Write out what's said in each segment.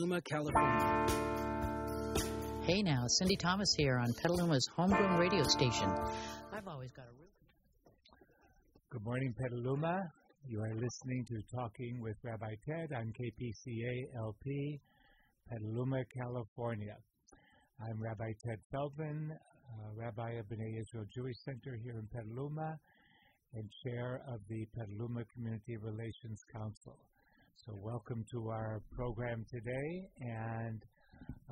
Petaluma, California. Hey now, Cindy Thomas here on Petaluma's homegrown radio station. I've always got a real. Good morning, Petaluma. You are listening to Talking with Rabbi Ted on KPCA LP, Petaluma, California. I'm Rabbi Ted Feldman, uh, Rabbi of B'nai Israel Jewish Center here in Petaluma and chair of the Petaluma Community Relations Council. So, welcome to our program today, and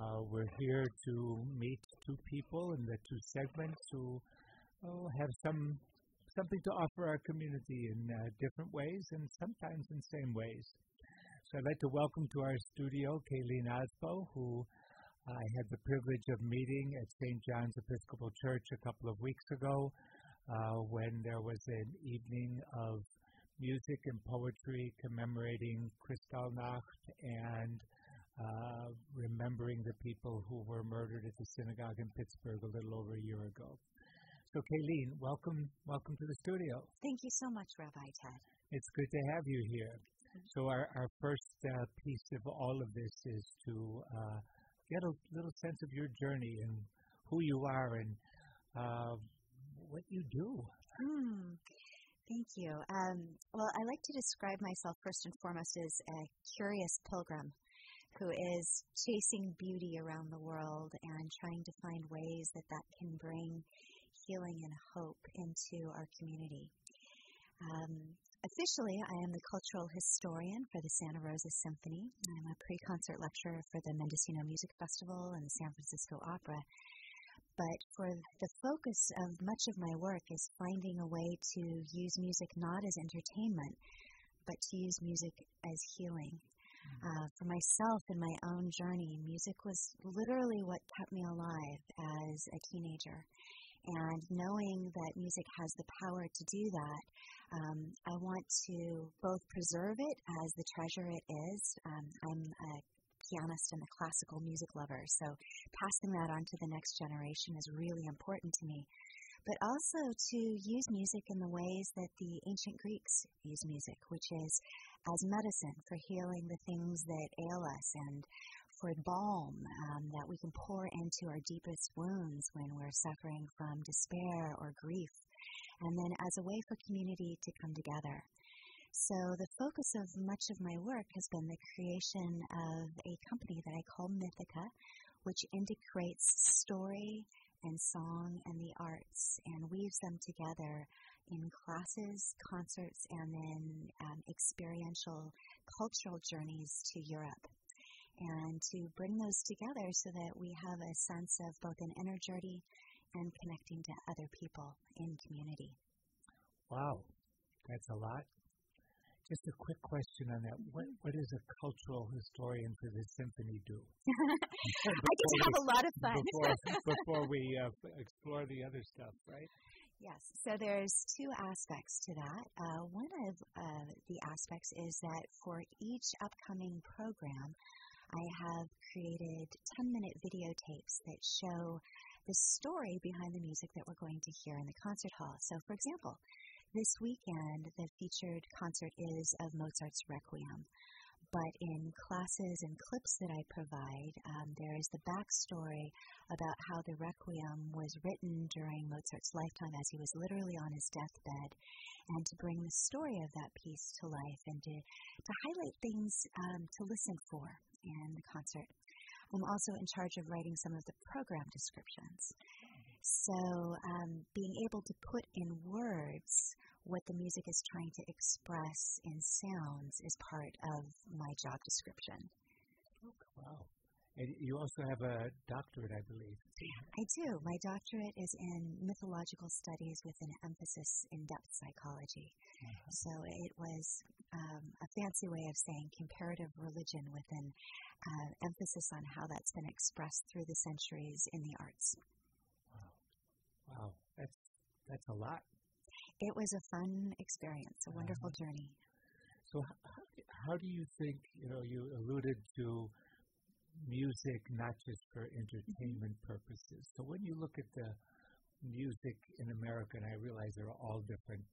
uh, we're here to meet two people in the two segments who oh, have some something to offer our community in uh, different ways and sometimes in same ways. So, I'd like to welcome to our studio Kayleen Asbo, who I had the privilege of meeting at St. John's Episcopal Church a couple of weeks ago uh, when there was an evening of music and poetry commemorating Kristallnacht and uh, remembering the people who were murdered at the synagogue in Pittsburgh a little over a year ago. So, Kayleen, welcome, welcome to the studio. Thank you so much, Rabbi Ted. It's good to have you here. So, our, our first uh, piece of all of this is to uh, get a little sense of your journey and who you are and uh, what you do. Mm, thank you. Um, well, I like to describe myself first and foremost as a curious pilgrim who is chasing beauty around the world and trying to find ways that that can bring healing and hope into our community. Um, officially, I am the cultural historian for the Santa Rosa Symphony. I'm a pre concert lecturer for the Mendocino Music Festival and the San Francisco Opera but for the focus of much of my work is finding a way to use music not as entertainment, but to use music as healing. Mm-hmm. Uh, for myself in my own journey, music was literally what kept me alive as a teenager. And knowing that music has the power to do that, um, I want to both preserve it as the treasure it is. Um, I'm a pianist and a classical music lover, so passing that on to the next generation is really important to me. But also to use music in the ways that the ancient Greeks use music, which is as medicine for healing the things that ail us and for balm um, that we can pour into our deepest wounds when we're suffering from despair or grief, and then as a way for community to come together. So the focus of much of my work has been the creation of a company that I call Mythica, which integrates story and song and the arts and weaves them together in classes, concerts, and then um, experiential cultural journeys to Europe. And to bring those together so that we have a sense of both an inner journey and connecting to other people in community. Wow, that's a lot. Just a quick question on that. What what does a cultural historian for the symphony do? I get to have a lot of fun before, before we uh, explore the other stuff, right? Yes. So there's two aspects to that. Uh, one of uh, the aspects is that for each upcoming program, I have created 10 minute videotapes that show the story behind the music that we're going to hear in the concert hall. So, for example, this weekend, the featured concert is of Mozart's Requiem. But in classes and clips that I provide, um, there is the backstory about how the Requiem was written during Mozart's lifetime as he was literally on his deathbed, and to bring the story of that piece to life and to, to highlight things um, to listen for in the concert. I'm also in charge of writing some of the program descriptions. So, um, being able to put in words what the music is trying to express in sounds is part of my job description. Wow. And you also have a doctorate, I believe. I do. My doctorate is in mythological studies with an emphasis in depth psychology. Uh-huh. So it was um, a fancy way of saying comparative religion with an uh, emphasis on how that's been expressed through the centuries in the arts. Wow, that's that's a lot. It was a fun experience, a wonderful uh, journey. So, how, how do you think? You know, you alluded to music not just for entertainment mm-hmm. purposes. So, when you look at the music in America, and I realize there are all different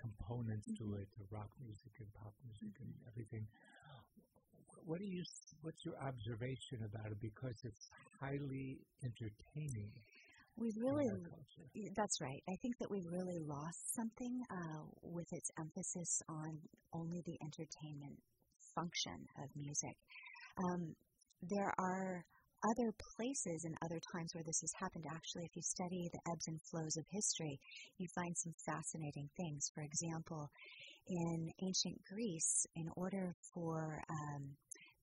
components mm-hmm. to it, the rock music and pop music and everything. what do you? What's your observation about it? Because it's highly entertaining. We've really, that's right. I think that we've really lost something uh, with its emphasis on only the entertainment function of music. Um, there are other places and other times where this has happened. Actually, if you study the ebbs and flows of history, you find some fascinating things. For example, in ancient Greece, in order for um,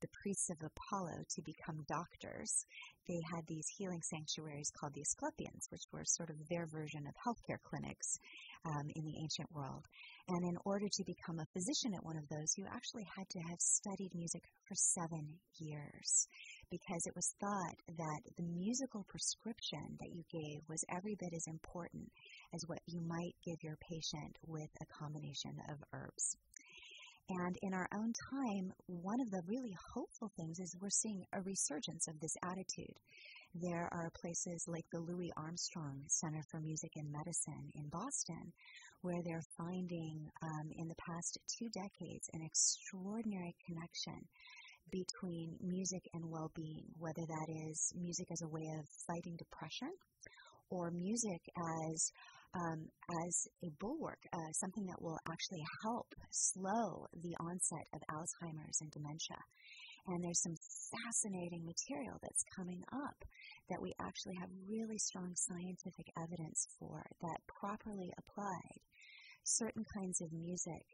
the priests of Apollo to become doctors, they had these healing sanctuaries called the Asclepions, which were sort of their version of healthcare clinics um, in the ancient world. And in order to become a physician at one of those, you actually had to have studied music for seven years because it was thought that the musical prescription that you gave was every bit as important as what you might give your patient with a combination of herbs. And in our own time, one of the really hopeful things is we're seeing a resurgence of this attitude. There are places like the Louis Armstrong Center for Music and Medicine in Boston, where they're finding um, in the past two decades an extraordinary connection between music and well being, whether that is music as a way of fighting depression or music as um, as a bulwark, uh, something that will actually help slow the onset of Alzheimer's and dementia. And there's some fascinating material that's coming up that we actually have really strong scientific evidence for that properly applied, certain kinds of music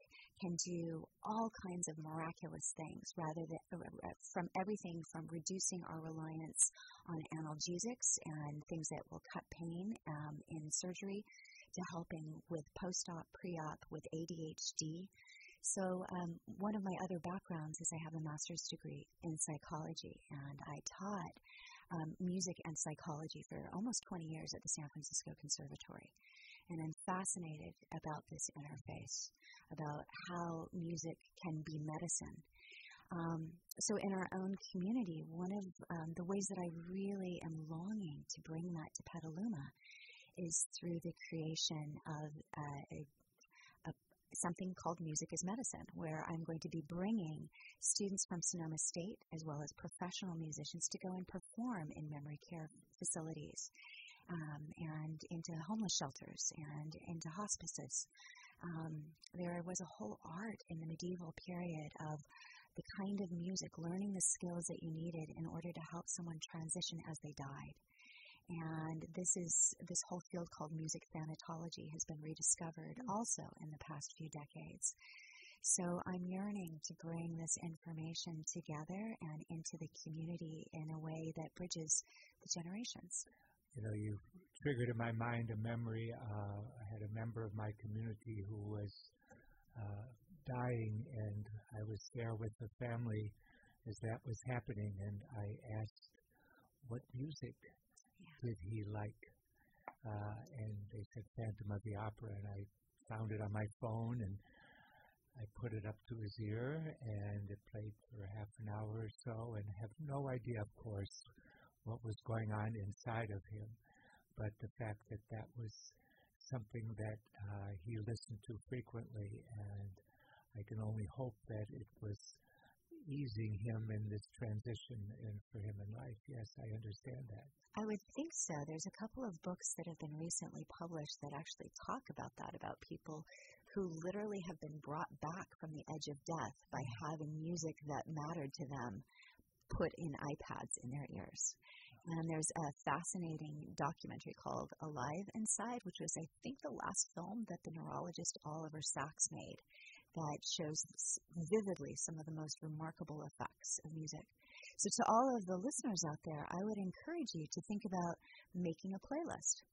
can do all kinds of miraculous things rather than uh, uh, from everything from reducing our reliance on analgesics and things that will cut pain um, in surgery to helping with post-op, pre-op, with ADHD. So um, one of my other backgrounds is I have a master's degree in psychology, and I taught um, music and psychology for almost 20 years at the San Francisco Conservatory. And I'm fascinated about this interface, about how music can be medicine. Um, so, in our own community, one of um, the ways that I really am longing to bring that to Petaluma is through the creation of uh, a, a, something called Music as Medicine, where I'm going to be bringing students from Sonoma State as well as professional musicians to go and perform in memory care facilities um, and into homeless shelters and into hospices. Um, there was a whole art in the medieval period of the kind of music, learning the skills that you needed in order to help someone transition as they died. And this is this whole field called music thanatology has been rediscovered mm. also in the past few decades. So I'm yearning to bring this information together and into the community in a way that bridges the generations. You know, you triggered in my mind a memory. Uh, I had a member of my community who was uh, dying, and I was there with the family as that was happening, and I asked what music did he like? Uh, and they said Phantom of the Opera, and I found it on my phone and I put it up to his ear, and it played for half an hour or so, and have no idea, of course, what was going on inside of him. But the fact that that was something that uh, he listened to frequently, and I can only hope that it was easing him in this transition and for him in life. Yes, I understand that. I would think so. There's a couple of books that have been recently published that actually talk about that, about people who literally have been brought back from the edge of death by having music that mattered to them put in iPads in their ears. And there's a fascinating documentary called Alive Inside, which was, I think, the last film that the neurologist Oliver Sacks made that shows vividly some of the most remarkable effects of music. So, to all of the listeners out there, I would encourage you to think about making a playlist,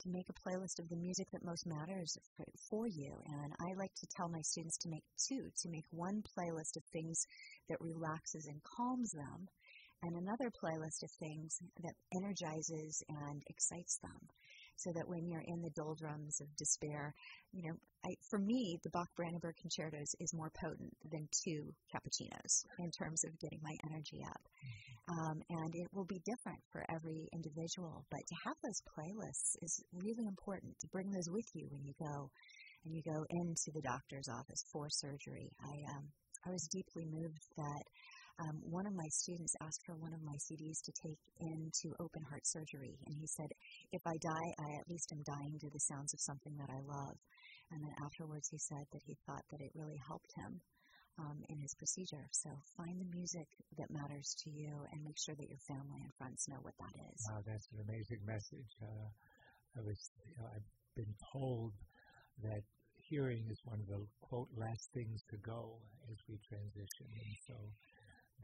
to make a playlist of the music that most matters for you. And I like to tell my students to make two, to make one playlist of things that relaxes and calms them, and another playlist of things that energizes and excites them so that when you're in the doldrums of despair, you know, I, for me, the Bach Brandenburg concertos is more potent than two cappuccinos in terms of getting my energy up. Um, and it will be different for every individual, but to have those playlists is really important to bring those with you when you go and you go into the doctor's office for surgery. I um, I was deeply moved that um, one of my students asked for one of my CDs to take into open heart surgery, and he said, "If I die, I at least am dying to the sounds of something that I love." And then afterwards, he said that he thought that it really helped him um, in his procedure. So find the music that matters to you, and make sure that your family and friends know what that is. Wow, that's an amazing message. Uh, I was, you know, I've been told that hearing is one of the quote last things to go as we transition, and so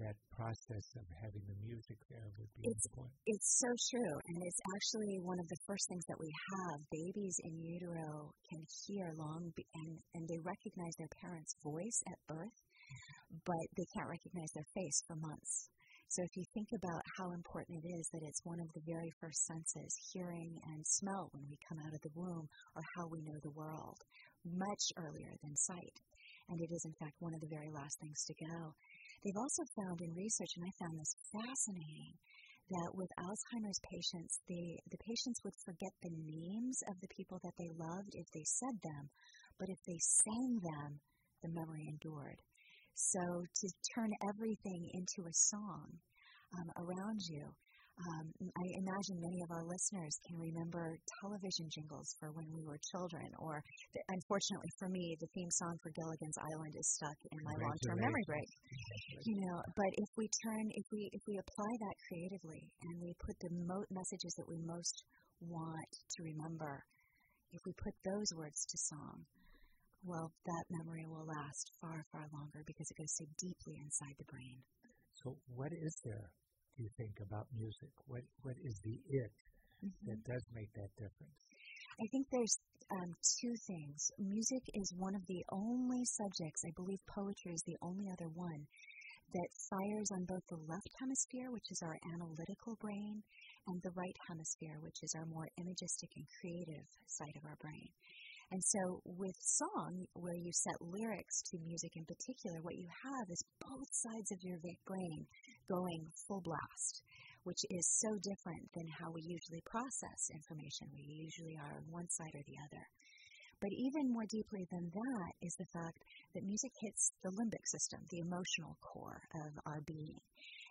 that process of having the music there would be it's, important. It's so true, and it's actually one of the first things that we have. Babies in utero can hear long, be, and and they recognize their parents' voice at birth, but they can't recognize their face for months. So if you think about how important it is that it's one of the very first senses, hearing and smell when we come out of the womb, or how we know the world, much earlier than sight. And it is, in fact, one of the very last things to go. They've also found in research, and I found this fascinating, that with Alzheimer's patients, the, the patients would forget the names of the people that they loved if they said them, but if they sang them, the memory endured. So to turn everything into a song um, around you. Um, I imagine many of our listeners can remember television jingles for when we were children, or the, unfortunately for me, the theme song for Gilligan's Island is stuck in my long-term memory break. You know, but if we turn, if we if we apply that creatively, and we put the mo- messages that we most want to remember, if we put those words to song, well, that memory will last far, far longer because it goes so deeply inside the brain. So, what is there, you think, about music? What What is the it mm-hmm. that does make that difference? I think there's um, two things. Music is one of the only subjects, I believe poetry is the only other one, that fires on both the left hemisphere, which is our analytical brain, and the right hemisphere, which is our more imagistic and creative side of our brain. And so, with song, where you set lyrics to music in particular, what you have is both sides of your brain going full blast, which is so different than how we usually process information. We usually are on one side or the other. But even more deeply than that is the fact that music hits the limbic system, the emotional core of our being.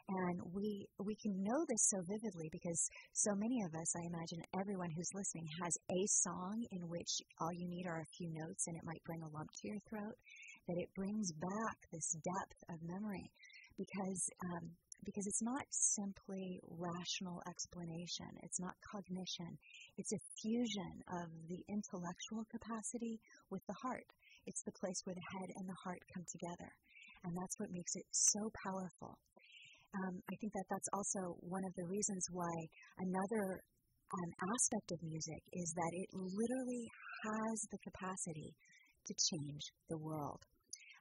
And we we can know this so vividly because so many of us, I imagine everyone who's listening has a song in which all you need are a few notes and it might bring a lump to your throat, that it brings back this depth of memory because um, because it's not simply rational explanation, it's not cognition, it's a fusion of the intellectual capacity with the heart. It's the place where the head and the heart come together. And that's what makes it so powerful um, I think that that's also one of the reasons why another um, aspect of music is that it literally has the capacity to change the world.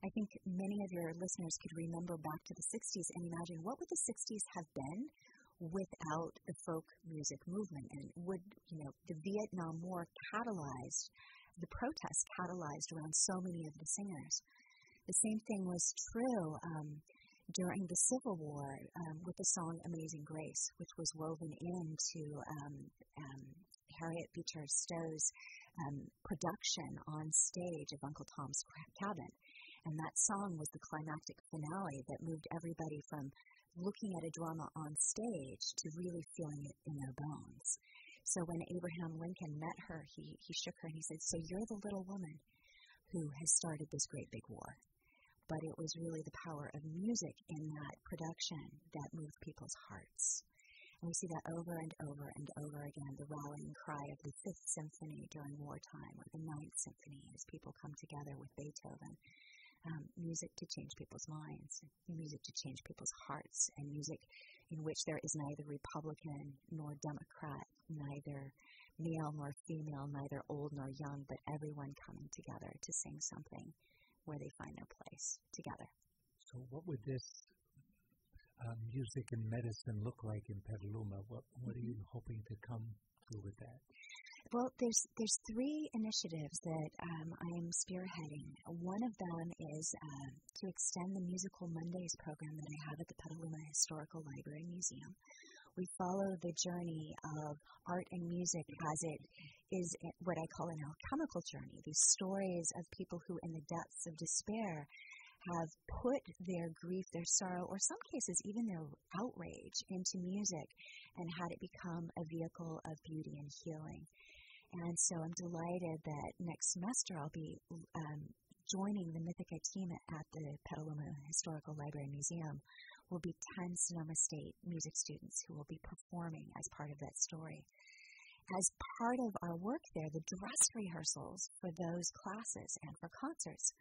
I think many of your listeners could remember back to the 60s and imagine what would the 60s have been without the folk music movement and would, you know, the Vietnam War catalyzed, the protests catalyzed around so many of the singers. The same thing was true um, during the Civil War um, with the song Amazing Grace, which was woven into um, um, Harriet Beecher Stowe's um, production on stage of Uncle Tom's Cabin. And that song was the climactic finale that moved everybody from looking at a drama on stage to really feeling it in their bones. So when Abraham Lincoln met her, he, he shook her and he said, So you're the little woman who has started this great big war but it was really the power of music in that production that moved people's hearts. And we see that over and over and over again the rallying cry of the Fifth Symphony during wartime or the Ninth Symphony as people come together with Beethoven. Um, music to change people's minds, music to change people's hearts, and music in which there is neither Republican nor Democrat, neither male nor female, neither old nor young, but everyone coming together to sing something where they find their place together. So, what would this uh, music and medicine look like in Petaluma? What What are you mm-hmm. hoping to come through with that? Well, there's there's three initiatives that um, I am spearheading. One of them is uh, to extend the Musical Mondays program that I have at the Petaluma Historical Library Museum we follow the journey of art and music as it is what I call an alchemical journey. These stories of people who, in the depths of despair, have put their grief, their sorrow, or some cases even their outrage into music and had it become a vehicle of beauty and healing. And so I'm delighted that next semester I'll be um, joining the Mythica team at the Petaluma Historical Library Museum will be 10 Sonoma State music students who will be performing as part of that story. As part of our work there, the dress rehearsals for those classes and for concerts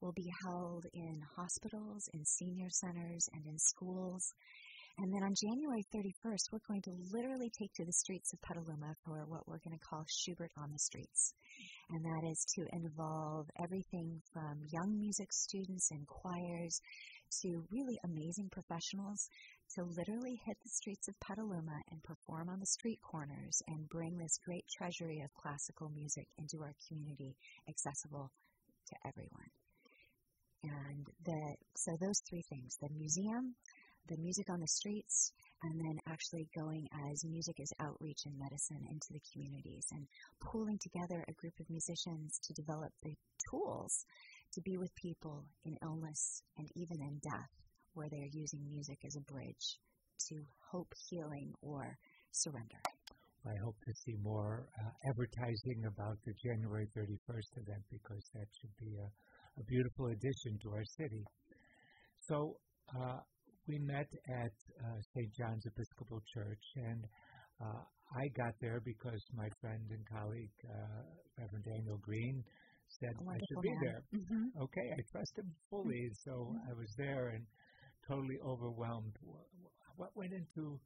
will be held in hospitals, in senior centers, and in schools. And then on January 31st, we're going to literally take to the streets of Petaluma for what we're going to call Schubert on the Streets. And that is to involve everything from young music students and choirs to really amazing professionals to literally hit the streets of Petaluma and perform on the street corners and bring this great treasury of classical music into our community accessible to everyone. And the, so those three things the museum, the music on the streets, and then actually going as music as outreach and medicine into the communities and pulling together a group of musicians to develop the tools to be with people in illness and even in death, where they're using music as a bridge to hope, healing, or surrender. I hope to see more uh, advertising about the January 31st event because that should be a, a beautiful addition to our city. So, uh, we met at uh, St. John's Episcopal Church, and uh, I got there because my friend and colleague, uh, Reverend Daniel Green, said I should be there. Mm-hmm. Okay, I trust him fully, so Mm-hmm. I was there and totally overwhelmed. What went into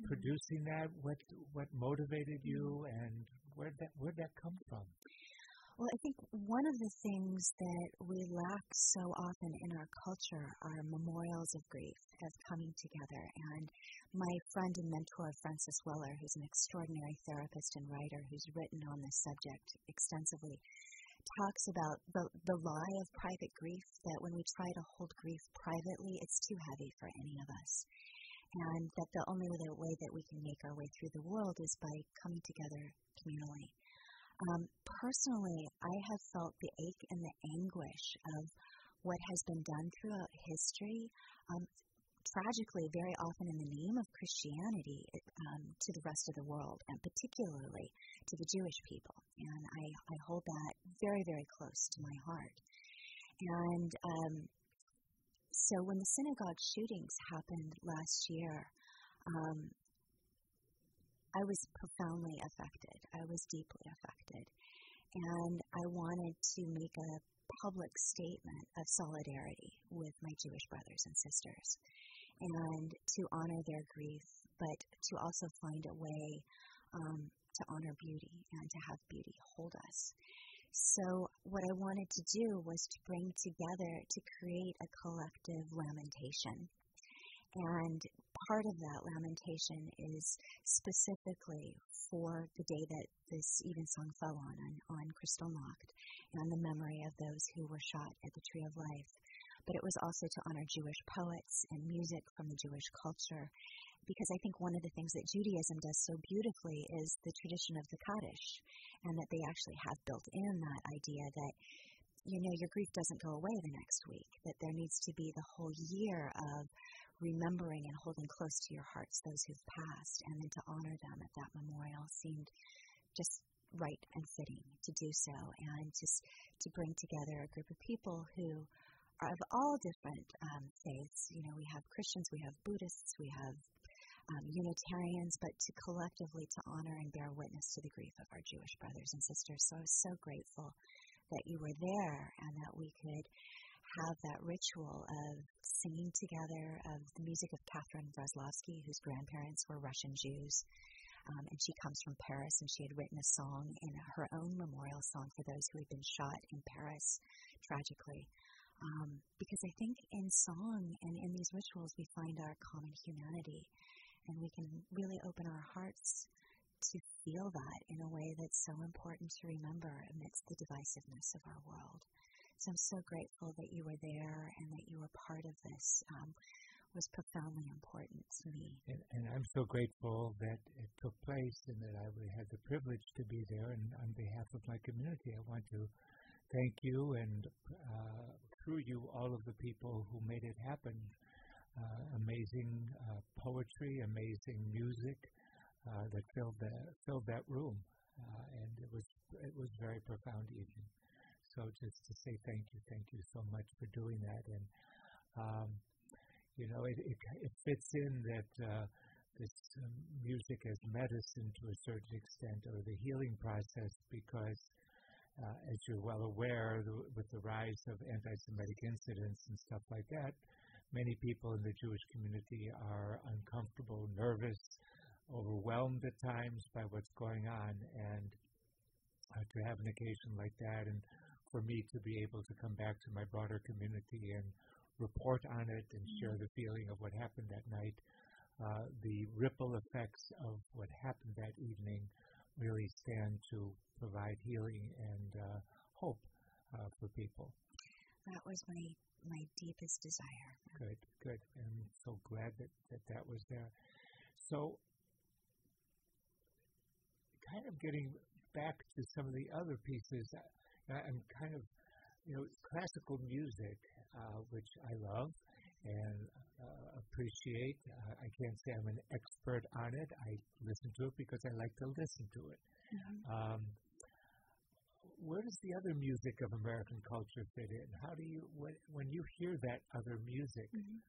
Mm-hmm. producing that? What what motivated you, and where that where that come from? Well, I think one of the things that we lack so often in our culture are memorials of grief, of coming together. And my friend and mentor, Francis Weller, who's an extraordinary therapist and writer who's written on this subject extensively, talks about the, the lie of private grief, that when we try to hold grief privately, it's too heavy for any of us. And that the only way that we can make our way through the world is by coming together communally. Um, personally, I have felt the ache and the anguish of what has been done throughout history, um, tragically, very often in the name of Christianity, um, to the rest of the world, and particularly to the Jewish people. And I, I hold that very, very close to my heart. And um, so when the synagogue shootings happened last year, um, I was profoundly affected. I was deeply affected. And I wanted to make a public statement of solidarity with my Jewish brothers and sisters and to honor their grief, but to also find a way um, to honor beauty and to have beauty hold us. So, what I wanted to do was to bring together to create a collective lamentation. And part of that lamentation is specifically for the day that this evensong fell on, on, on Kristallnacht, and the memory of those who were shot at the Tree of Life. But it was also to honor Jewish poets and music from the Jewish culture, because I think one of the things that Judaism does so beautifully is the tradition of the Kaddish, and that they actually have built in that idea that you know, your grief doesn't go away the next week, that there needs to be the whole year of remembering and holding close to your hearts those who've passed, and then to honor them at that memorial seemed just right and fitting to do so, and just to bring together a group of people who are of all different um, faiths. You know, we have Christians, we have Buddhists, we have um, Unitarians, but to collectively to honor and bear witness to the grief of our Jewish brothers and sisters. So I was so grateful that you were there and that we could have that ritual of singing together of the music of Catherine Braslavsky, whose grandparents were Russian Jews. Um, and she comes from Paris, and she had written a song in her own memorial song for those who had been shot in Paris tragically. Um, because I think in song and in these rituals we find our common humanity, and we can really open our hearts to feel that in a way that's so important to remember amidst the divisiveness of our world. So I'm so grateful that you were there and that you were part of this. Um, was profoundly important to me. And, and I'm so grateful that it took place and that I had the privilege to be there. And on behalf of my community, I want to thank you. And uh, through you all of the people who made it happen. Uh, amazing uh, poetry, amazing music uh, that filled the, filled that room, uh, and it was it was very profound evening. So just to say thank you, thank you so much for doing that, and um, you know it, it, it fits in that uh, this um, music as medicine to a certain extent, or the healing process, because uh, as you're well aware, the, with the rise of anti-Semitic incidents and stuff like that, many people in the Jewish community are uncomfortable, nervous, overwhelmed at times by what's going on, and uh, to have an occasion like that, and for me to be able to come back to my broader community and report on it and share the feeling of what happened that night, uh, the ripple effects of what happened that evening really stand to provide healing and uh, hope uh, for people. That was my my deepest desire. Good, good. I'm so glad that that, that was there. So, kind of getting back to some of the other pieces, I'm kind of, you know, classical music, uh, which I love and uh, appreciate. Uh, I can't say I'm an expert on it. I listen to it because I like to listen to it. Mm-hmm. Um, where does the other music of American culture fit in? How do you when when you hear that other music? Mm-hmm.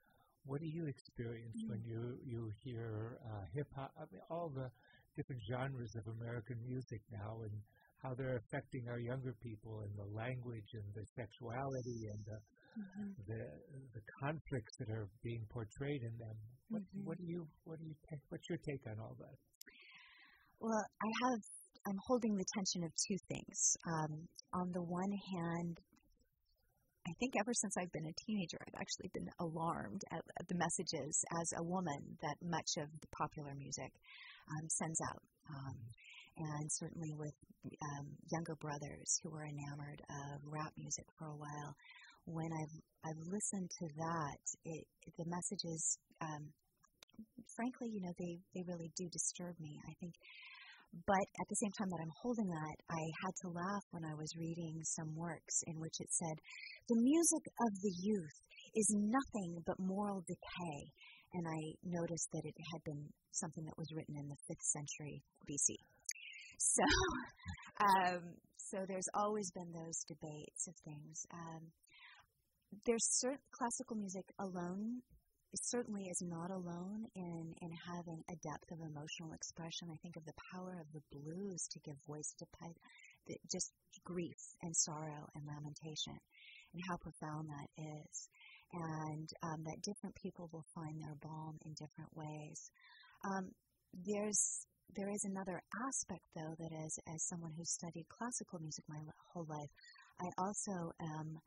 What do you experience mm-hmm. when you you hear uh, hip hop? I mean, all the different genres of American music now, and how they're affecting our younger people, and the language, and the sexuality, and the mm-hmm. the the conflicts that are being portrayed in them. What mm-hmm. what do you what do you take, what's your take on all that? Well, I have I'm holding the tension of two things. Um, on the one hand, I think ever since I've been a teenager, I've actually been alarmed at, at the messages as a woman that much of the popular music um, sends out. Um, and certainly with um, younger brothers who were enamored of rap music for a while, when I've I've listened to that, it, the messages, um, frankly, you know, they they really do disturb me. I think but at the same time that I'm holding that, I had to laugh when I was reading some works in which it said, The music of the youth is nothing but moral decay. And I noticed that it had been something that was written in the 5th century BC. So, um, so there's always been those debates of things. Um, there's certain classical music alone certainly is not alone in, in having a depth of emotional expression. I think of the power of the blues to give voice to the, just grief and sorrow and lamentation, and how profound that is. And um, that different people will find their balm in different ways. Um, there's there is another aspect, though, that as as someone who studied classical music my whole life, I also am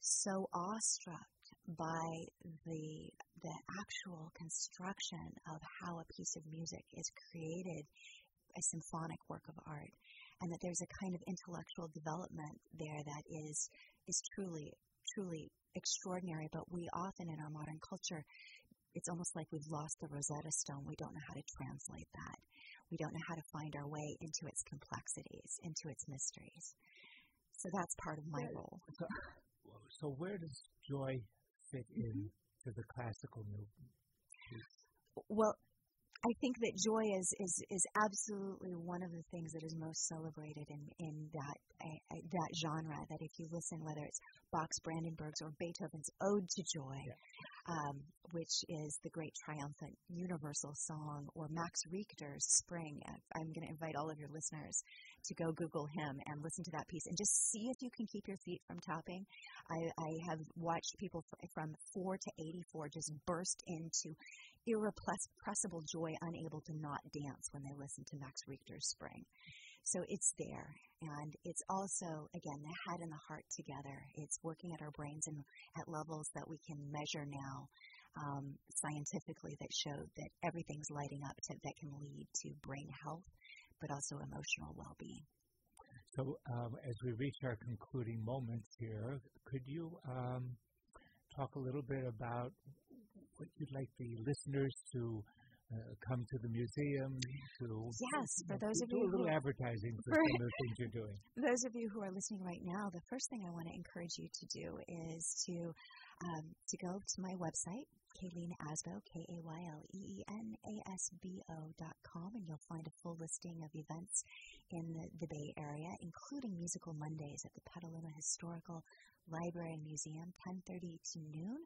so awestruck by the the actual construction of how a piece of music is created, a symphonic work of art, and that there's a kind of intellectual development there that is is truly truly extraordinary. But we often in our modern culture, it's almost like we've lost the Rosetta Stone. We don't know how to translate that. We don't know how to find our way into its complexities, into its mysteries. So that's part of my role. So, so where does joy fit mm-hmm. in to the classical movement? Well, I think that joy is, is, is absolutely one of the things that is most celebrated in, in that, uh, that genre. That if you listen, whether it's Bach's Brandenburgs or Beethoven's Ode to Joy, yeah. um, which is the great triumphant universal song, or Max Richter's Spring, I'm going to invite all of your listeners to go Google him and listen to that piece and just see if you can keep your feet from tapping. I, I have watched people from 4 to 84 just burst into irrepressible joy, unable to not dance when they listen to Max Richter's Spring. So it's there. And it's also, again, the head and the heart together. It's working at our brains and at levels that we can measure now um, scientifically that show that everything's lighting up to, that can lead to brain health but also emotional well being. So, um, as we reach our concluding moments here, could you um, talk a little bit about what you'd like the listeners to uh, come to the museum to yes for those of do you a little who, advertising for Right. some of the things you're doing. those of you who are listening right now the first thing i want to encourage you to do is to um, to go to my website Kayleen Asbo, K-A-Y-L-E-E-N-A-S-B-O dot com, and you'll find a full listing of events in the, the Bay Area, including Musical Mondays at the Petaluma Historical Library and Museum, 10.30 to noon,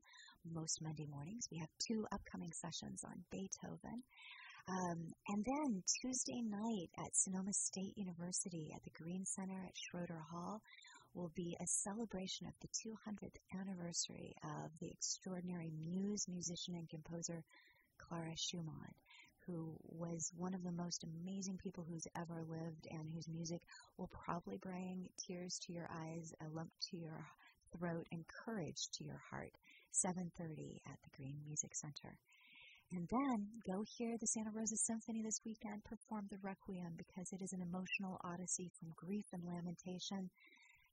most Monday mornings. We have two upcoming sessions on Beethoven. Um, and then Tuesday night at Sonoma State University at the Green Center at Schroeder Hall will be a celebration of the 200th anniversary of the extraordinary muse, musician, and composer Clara Schumann, who was one of the most amazing people who's ever lived and whose music will probably bring tears to your eyes, a lump to your throat, and courage to your heart. 7:30 at the Green Music Center. And then go hear the Santa Rosa Symphony this weekend perform the Requiem because it is an emotional odyssey from grief and lamentation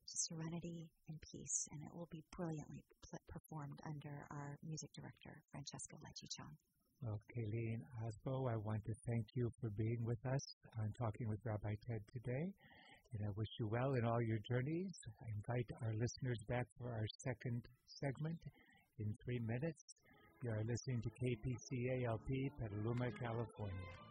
to serenity and peace, and it will be brilliantly pl- performed under our music director, Francesco Lecce-Chong. Well, Kayleen Asbo, I want to thank you for being with us on Talking with Rabbi Ted today. And I wish you well in all your journeys. I invite our listeners back for our second segment in three minutes. You are listening to KPCALP, Petaluma, California.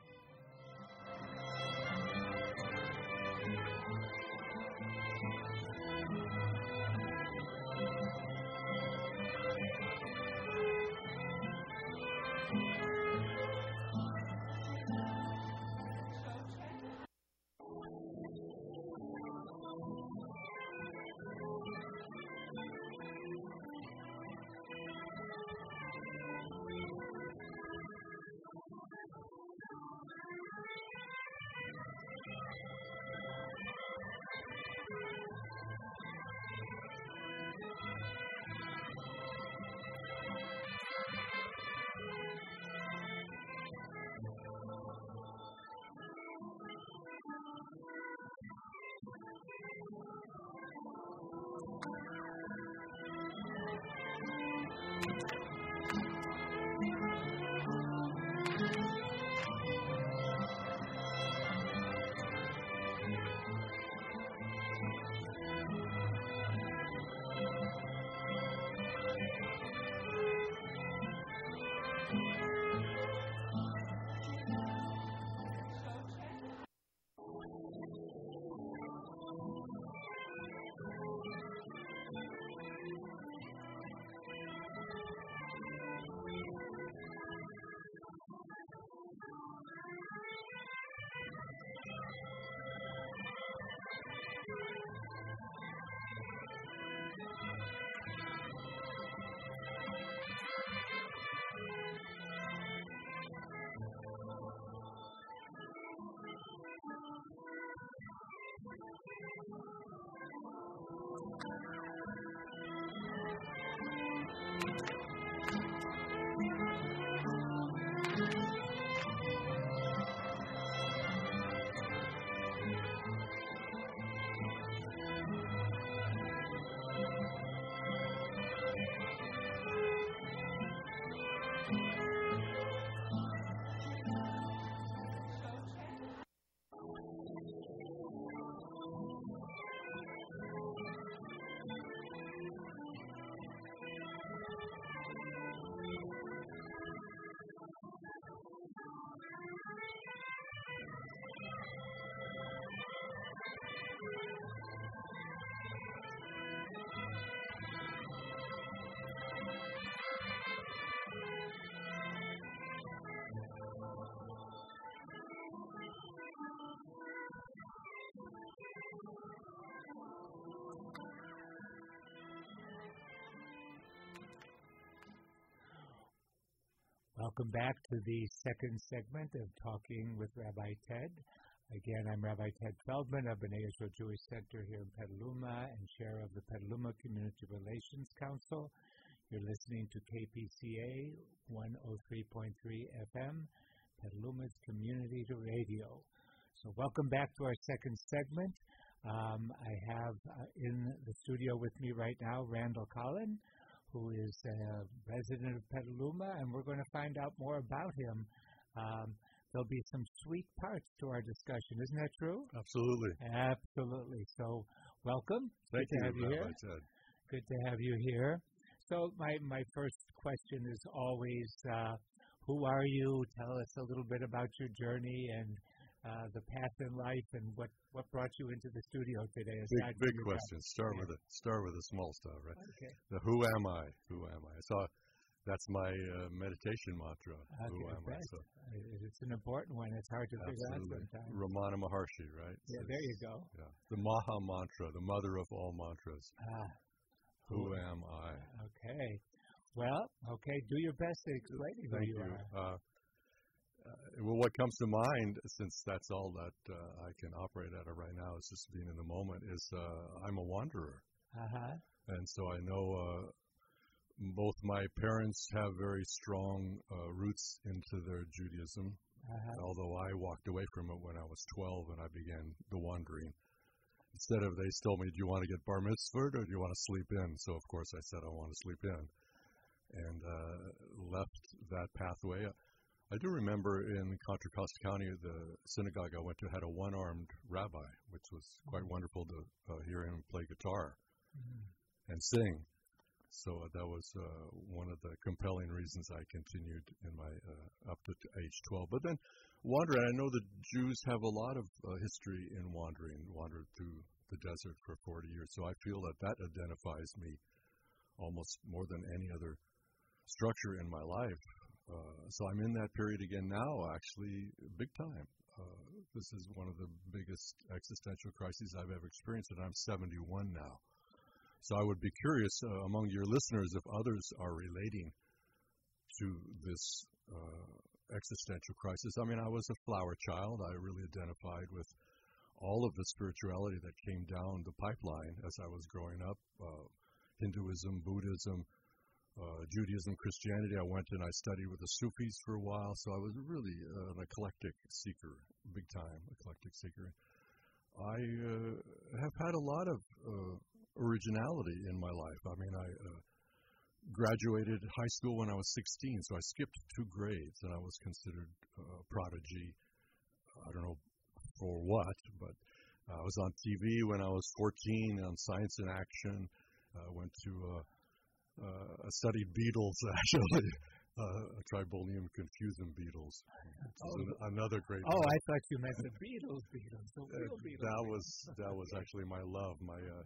Welcome back to the second segment of Talking with Rabbi Ted. Again, I'm Rabbi Ted Feldman of B'nai Israel Jewish Center here in Petaluma and chair of the Petaluma Community Relations Council. You're listening to KPCA 103.3 FM, Petaluma's Community Radio. So, welcome back to our second segment. Um, I have uh, in the studio with me right now Randall Collin, who is a resident of Petaluma, and we're going to find out more about him Um, there'll be some sweet parts to our discussion. Isn't that true? Absolutely. Absolutely. So, welcome. Thank Good to you, have you here. Good to have you here. So, my, my first question is always uh, who are you? Tell us a little bit about your journey and uh, the path in life and what, what brought you into the studio today. Big, big question. Start Yeah. with the start with the small stuff, right? Okay. The who am I? Who am I? So that's my uh, meditation mantra. who am I? So It's an important one. It's hard to figure out sometimes. Ramana Maharshi, right? Yeah, So there you go. Yeah. The Maha mantra, the mother of all mantras. Ah, Who am I? okay. Well, okay. Do your best to explain who you, you. are. Uh, well, what comes to mind, since that's all that uh, I can operate out of right now, is just being in the moment, is uh, I'm a wanderer. Uh huh. and so I know uh, both my parents have very strong uh, roots into their Judaism, Uh-huh. although I walked away from it when I was 12 and I began the wandering. Instead of they told me, "Do you want to get bar mitzvahed or do you want to sleep in?" So of course I said I want to sleep in, and uh, left that pathway. I do remember in Contra Costa County, the synagogue I went to had a one-armed rabbi, which was quite wonderful to uh, hear him play guitar Mhm. and sing. So uh, that was uh, one of the compelling reasons I continued in my uh, up to t- age 12. But then wandering, I know the Jews have a lot of uh, history in wandering, wandered through the desert for 40 years. So I feel that that identifies me almost more than any other structure in my life. Uh, so I'm in that period again now, actually, big time. Uh, this is one of the biggest existential crises I've ever experienced, and I'm 71 now. So I would be curious uh, among your listeners if others are relating to this uh, existential crisis. I mean, I was a flower child. I really identified with all of the spirituality that came down the pipeline as I was growing up uh, Hinduism, Buddhism, uh, Judaism, Christianity. I went and I studied with the Sufis for a while, so I was really uh, an eclectic seeker, big time eclectic seeker. I uh, have had a lot of uh, originality in my life. I mean, I uh, graduated high school when I was 16, so I skipped two grades, and I was considered uh, a prodigy. I don't know for what, but I was on TV when I was 14 on Science in Action. I went to I studied beetles actually, uh, Tribolium confusum beetles. Is an, another great. Oh, I thought you meant the Beatles, Beatles, the Uh, real Beatles. that was that was actually my love. My uh,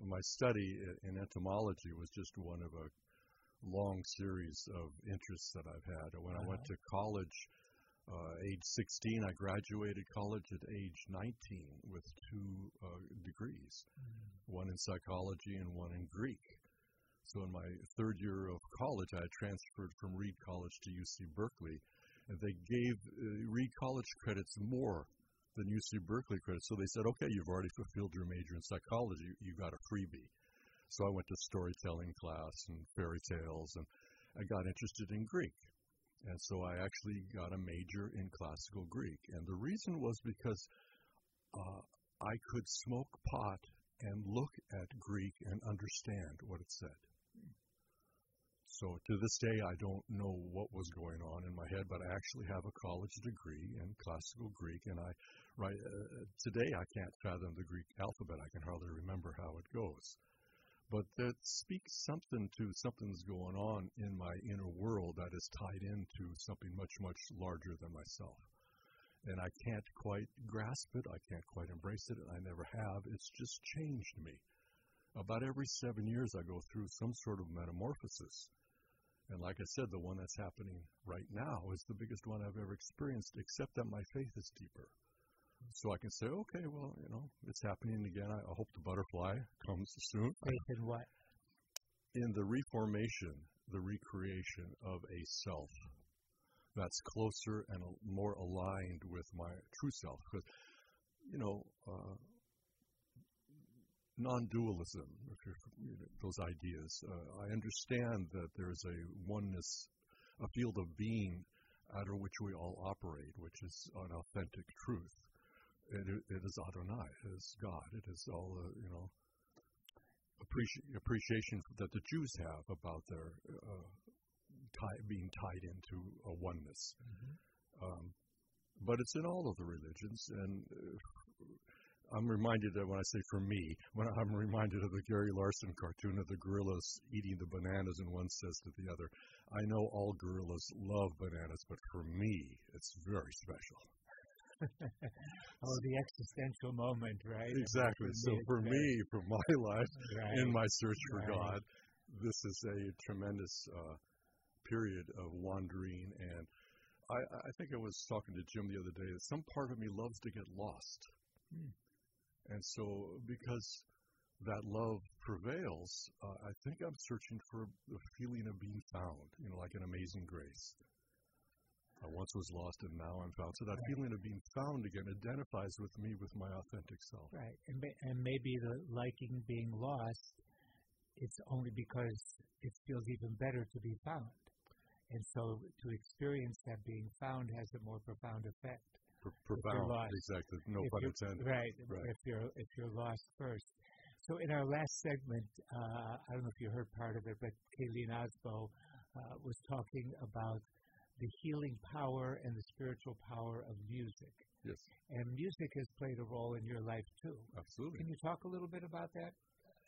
my study in entomology was just one of a long series of interests that I've had. When I went to college, uh, age 16, I graduated college at age 19 with two uh, degrees, one in psychology and one in Greek. So in my third year of college, I transferred from Reed College to UC Berkeley, and they gave uh, Reed College credits more than UC Berkeley credits. So they said, okay, you've already fulfilled your major in psychology, you got a freebie. So I went to storytelling class and fairy tales, and I got interested in Greek. And so I actually got a major in classical Greek. And the reason was because uh, I could smoke pot and look at Greek and understand what it said. So to this day, I don't know what was going on in my head, but I actually have a college degree in classical Greek, and I right uh, today I can't fathom the Greek alphabet. I can hardly remember how it goes. But that speaks something to something's going on in my inner world that is tied into something much, much larger than myself. And I can't quite grasp it. I can't quite embrace it. I never have. It's just changed me. About every seven years, I go through some sort of metamorphosis. And like I said, the one that's happening right now is the biggest one I've ever experienced, except that my faith is deeper. So I can say, okay, well, you know, it's happening again. I, hope the butterfly comes soon. Faith in what? In the reformation, the recreation of a self that's closer and more aligned with my true self. Because, you know, uh, non-dualism, know, those ideas. Uh, I understand that there's a oneness, a field of being out of which we all operate, which is an authentic truth. It, it is Adonai, it is God, it is all the, you know, appreci- appreciation that the Jews have about their uh, tie, being tied into a oneness. Um, but it's in all of the religions, and uh, I'm reminded that when I say for me, when I'm reminded of the Gary Larson cartoon of the gorillas eating the bananas, and one says to the other, "I know all gorillas love bananas, but for me, it's very special." oh, the existential moment, right? Exactly. So for me, for my life, right. in my search for right. God, this is a tremendous uh, period of wandering and I, I think I was talking to Jim the other day that some part of me loves to get lost. Hmm. And so, because that love prevails, uh, I think I'm searching for the feeling of being found, you know, like an amazing grace. I once was lost and now I'm found. So that right. feeling of being found again identifies with me with my authentic self. Right. And, and maybe the liking being lost, it's only because it feels even better to be found. And so to experience that being found has a more profound effect. Pro- profound, exactly. No if pun intended. Right, right. If you're if you're lost first. So in our last segment, uh, I don't know if you heard part of it, but Kayleen Asbo uh, was talking about the healing power and the spiritual power of music. Yes. And music has played a role in your life too. Absolutely. Can you talk a little bit about that?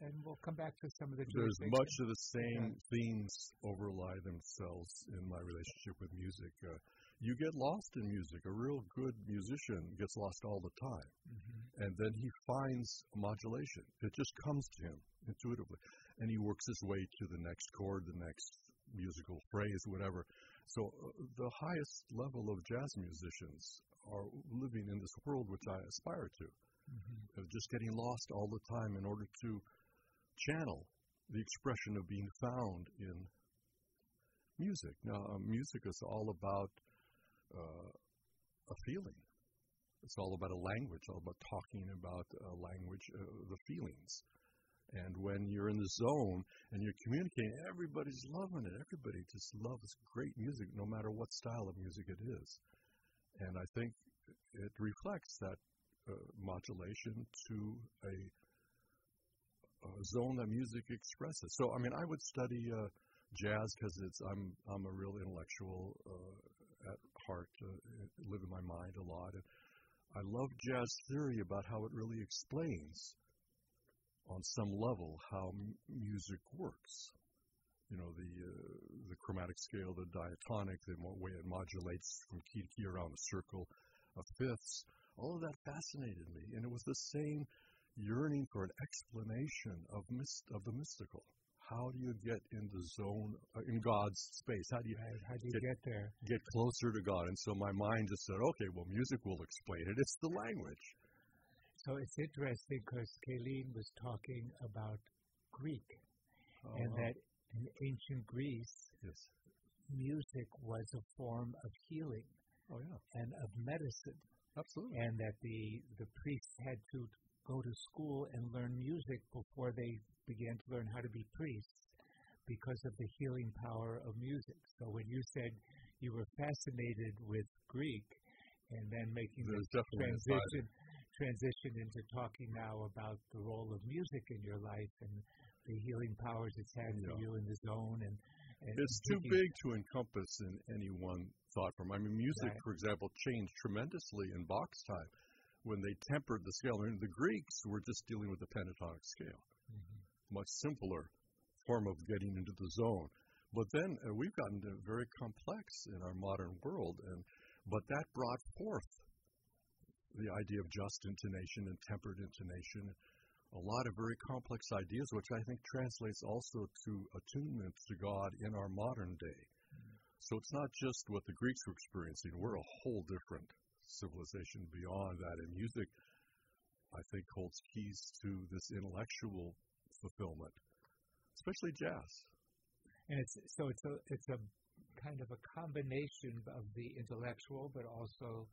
and we'll come back to some of the. There's much of the same yeah. themes overlie themselves in my relationship with music. Uh, you get lost in music. A real good musician gets lost all the time, mm-hmm. and then he finds modulation. It just comes to him intuitively, and he works his way to the next chord, the next musical phrase, whatever. So uh, the highest level of jazz musicians are living in this world which I aspire to. Mm-hmm. Of just getting lost all the time in order to channel the expression of being found in music. Now, uh, music is all about uh, a feeling. It's all about a language, all about talking about a language, uh, the feelings. And when you're in the zone and you're communicating, everybody's loving it. Everybody just loves great music, no matter what style of music it is. And I think it reflects that uh, modulation to a uh, zone that music expresses. So, I mean, I would study uh, jazz because it's I'm I'm a real intellectual uh, at heart, uh, live in my mind a lot, and I love jazz theory about how it really explains, on some level, how m- music works. You know, the uh, the chromatic scale, the diatonic, the way it modulates from key to key around a circle of fifths. All of that fascinated me, and it was the same yearning for an explanation of myst- of the mystical. How do you get in the zone uh, in God's space? How do you right. how do you get, get, there? Get closer to God. And so my mind just said, okay, well, music will explain it. It's the language. So it's interesting because Kayleen was talking about Greek, oh, and that in ancient Greece, yes. music was a form of healing oh, yeah. and of medicine. Absolutely. And that the the priests had to go to school and learn music before they began to learn how to be priests because of the healing power of music. So when you said you were fascinated with Greek and then making the transition transition into talking now about the role of music in your life and the healing powers it's had for you in the zone and, and It's too big to encompass in any one thought form. I mean, music, Right. for example, changed tremendously in Bach's time when they tempered the scale. I mean, the Greeks were just dealing with the pentatonic scale, Mhm. Much simpler form of getting into the zone. But then uh, we've gotten very complex in our modern world, and but that brought forth the idea of just intonation and tempered intonation. A lot of very complex ideas, which I think translates also to attunement to God in our modern day. So it's not just what the Greeks were experiencing. We're a whole different civilization beyond that. And music, I think, holds keys to this intellectual fulfillment, especially jazz. And it's so it's a it's a kind of a combination of the intellectual, but also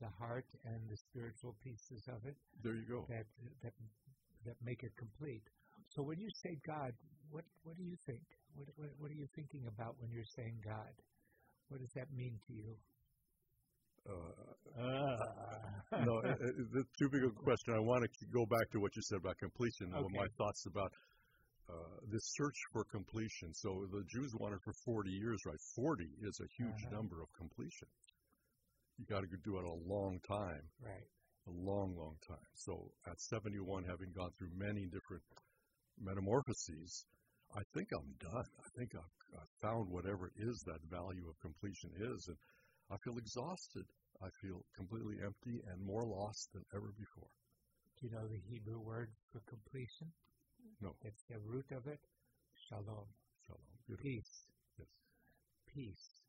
the heart and the spiritual pieces of it There you go. that that that make it complete. So when you say God, what what do you think? What what, what are you thinking about when you're saying God? What does that mean to you? Uh, no, it, it, it's too big a question. I want to go back to what you said about completion. and Okay. My thoughts about uh, this search for completion. So the Jews wanted for 40 years, right? 40 is a huge Uh-huh. number of completion. you got to do it a long time, Right. a long, long time. So at 71, having gone through many different metamorphoses, I think I'm done. I think I've, I've found whatever it is that value of completion is, and I feel exhausted. I feel completely empty and more lost than ever before. Do you know the Hebrew word for completion? No. It's the root of it, shalom, Shalom. Beautiful. peace. Yes. Peace.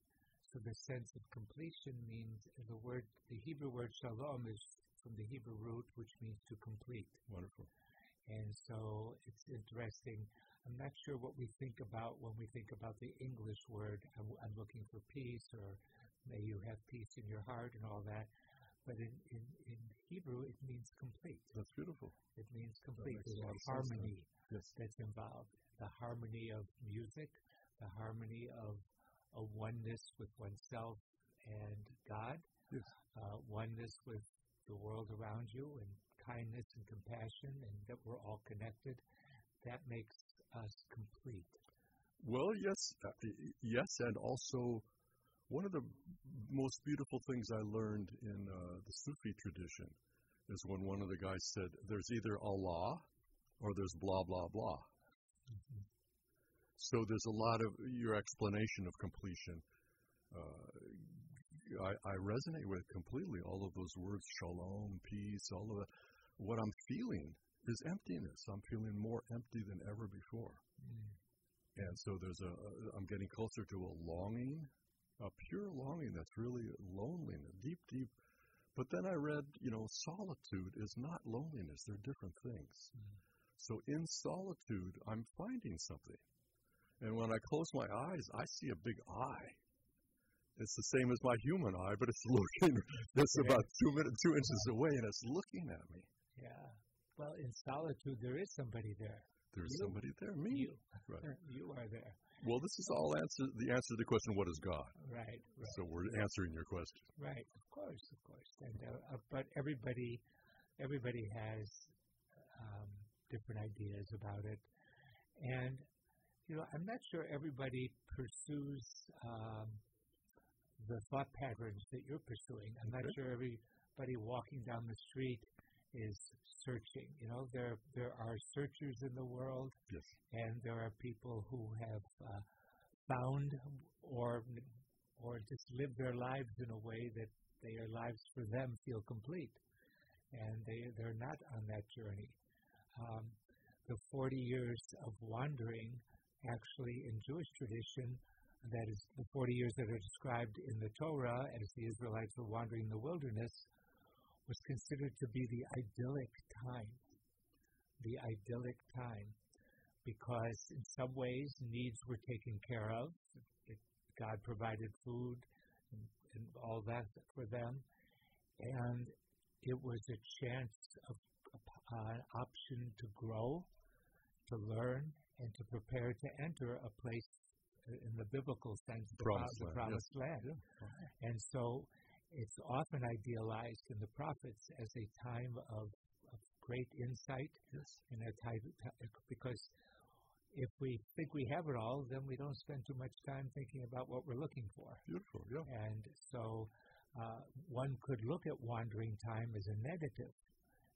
So the sense of completion means uh, the word, the Hebrew word shalom is from the Hebrew root, which means to complete. Wonderful. And so it's interesting. I'm not sure what we think about when we think about the English word. I'm, I'm looking for peace, or may you have peace in your heart, and all that. But in, in, in Hebrew, it means complete. That's beautiful. It means complete. There's a of sense then. harmony Yes. that's involved. The harmony of music, the harmony of a oneness with oneself and God, Yes. uh, oneness with the world around you, and kindness and compassion, and that we're all connected. That makes us complete. Well, yes, uh, yes, and also one of the most beautiful things I learned in uh, the Sufi tradition is when one of the guys said, "There's either Allah or there's blah blah blah." So there's a lot of your explanation of completion. Uh, I, I resonate with completely all of those words: shalom, peace, all of that. What I'm feeling is emptiness. I'm feeling more empty than ever before. And so there's a, I'm getting closer to a longing, a pure longing that's really loneliness, deep, deep. But then I read, you know, solitude is not loneliness, they're different things. Mm-hmm. So in solitude, I'm finding something. And when I close my eyes, I see a big eye. It's the same as my human eye, but it's looking, it's Okay. about two minutes, two inches away, and it's looking at me. Yeah. Well, in solitude, there is somebody there. There's You. somebody there, me. You. Right. You are there. Well, this is all answer, the answer to the question, what is God? Right. Right. So we're answering your question. Right, of course, of course. And uh, uh, but everybody, everybody has um, different ideas about it, and you know, I'm not sure everybody pursues um, the thought patterns that you're pursuing. I'm not sure everybody walking down the street is searching. You know, there there are searchers in the world, Yes. and there are people who have uh, found or or just live their lives in a way that their lives for them feel complete, and they they're not on that journey. Um, the 40 years of wandering, actually in Jewish tradition, that is the 40 years that are described in the Torah as the Israelites were wandering in the wilderness, was considered to be the idyllic time. The idyllic time. Because in some ways needs were taken care of. It, God provided food and, and all that for them. And it was a chance of uh, an option to grow, to learn, and to prepare to enter a place uh, in the biblical sense, the, Promised the land, promised land. And so it's often idealized in the prophets as a time of, of great insight Yes. and a time because if we think we have it all, then we don't spend too much time thinking about what we're looking for. Beautiful. Yeah. And so uh, one could look at wandering time as a negative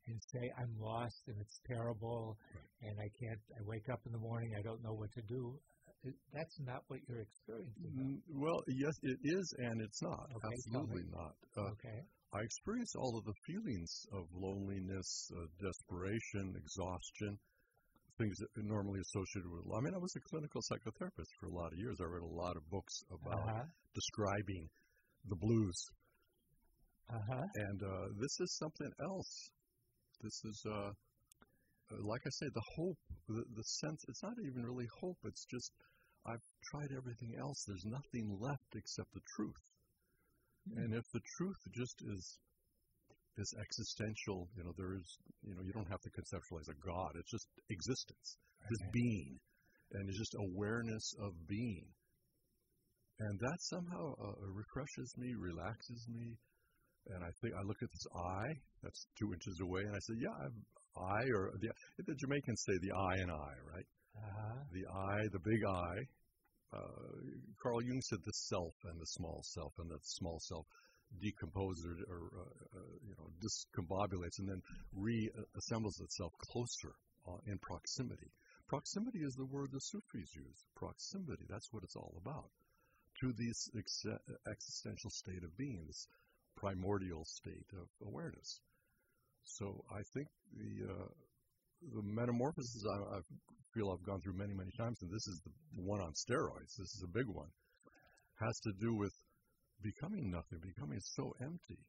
and say, I'm lost and it's terrible and I can't, I wake up in the morning, I don't know what to do. It- That's not what you're experiencing. Mm, Well, yes, it is, and it's not. Okay, Absolutely not. Uh, Okay. I experience all of the feelings of loneliness, uh, desperation, exhaustion, things that are normally associated with. I mean, I was a clinical psychotherapist for a lot of years. I read a lot of books about Uh-huh. describing the blues, Uh-huh. and uh, this is something else. This is, uh, uh, like I say, the hope, the, the sense. It's not even really hope. It's just I've tried everything else. There's nothing left except the truth. And if the truth just is is existential, you know, there is, you know, you don't have to conceptualize a God. It's just existence, just Okay. being, and it's just awareness of being. And that somehow uh, refreshes me, relaxes me, and I think I look at this eye that's two inches away, and I say, yeah, I'm I or the the Jamaicans say the I and I, right? Uh-huh. the I, the big I. Uh, Carl Jung said the self and the small self and the small self. decomposes or, or uh, uh, you know discombobulates and then reassembles itself closer uh, in proximity. Proximity is the word the Sufis use. Proximity, that's what it's all about. To this ex- existential state of being, this primordial state of awareness. So I think the uh, the metamorphosis I, I, feel I've gone through many, many times, and this is the one on steroids. This is a big one. Has to do with becoming nothing, becoming so empty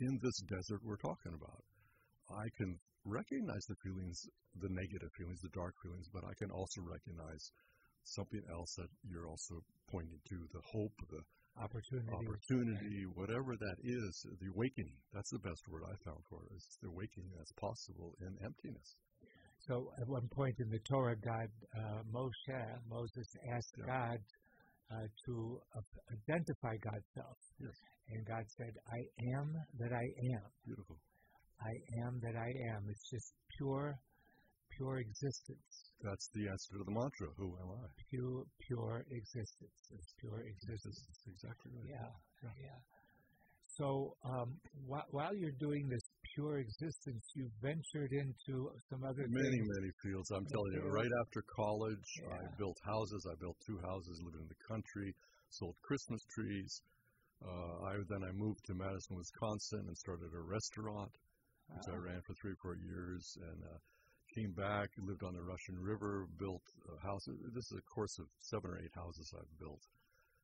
in this desert we're talking about. I can recognize the feelings, the negative feelings, the dark feelings, but I can also recognize something else that you're also pointing to the hope, the opportunity, opportunity whatever that is, the awakening. That's the best word I found for it, is the awakening that's possible in emptiness. So at one point in the Torah, God, uh, Moshe, Moses asked yeah. God uh, to uh, identify God's self. Yes. And God said, I am that I am. Beautiful. I am that I am. It's just pure, pure existence. That's the answer to the mantra. Who am I? Pure, pure existence. It's pure existence. That's exactly right. Yeah, yeah. yeah. So um, wh- while you're doing this pure existence, you ventured into some other many, things. many fields. I'm telling you, right after college, yeah. I built houses. I built two houses, living in the country, sold Christmas trees. Uh, I then I moved to Madison, Wisconsin, and started a restaurant, which I ran for three, or four years, and uh, came back, lived on the Russian River, built a house. This is a course of seven or eight houses I've built.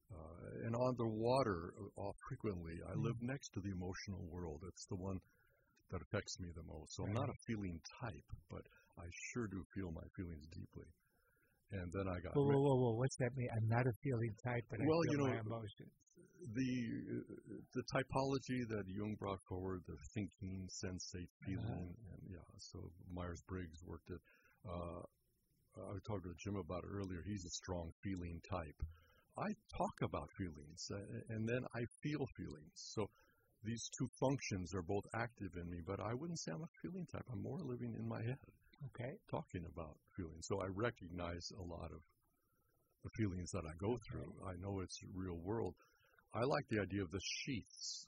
Uh, and on the water, uh, frequently, I live mm-hmm. next to the emotional world. It's the one that affects me the most. So I'm not a feeling type, but I sure do feel my feelings deeply. And then I got. Whoa, whoa, whoa, whoa! What's that mean? I'm not a feeling type, but well, I feel you know, my emotions. The the typology that Jung brought forward, the thinking, sensate, uh-huh. feeling, uh-huh. and yeah. So Myers Briggs worked it. Uh, I talked to Jim about it earlier. He's a strong feeling type. I talk about feelings, uh, and then I feel feelings. So these two functions are both active in me, but I wouldn't say I'm a feeling type. I'm more living in my head. Okay. Talking about feelings. So I recognize a lot of the feelings that I go through. I know it's real world. I like the idea of the sheaths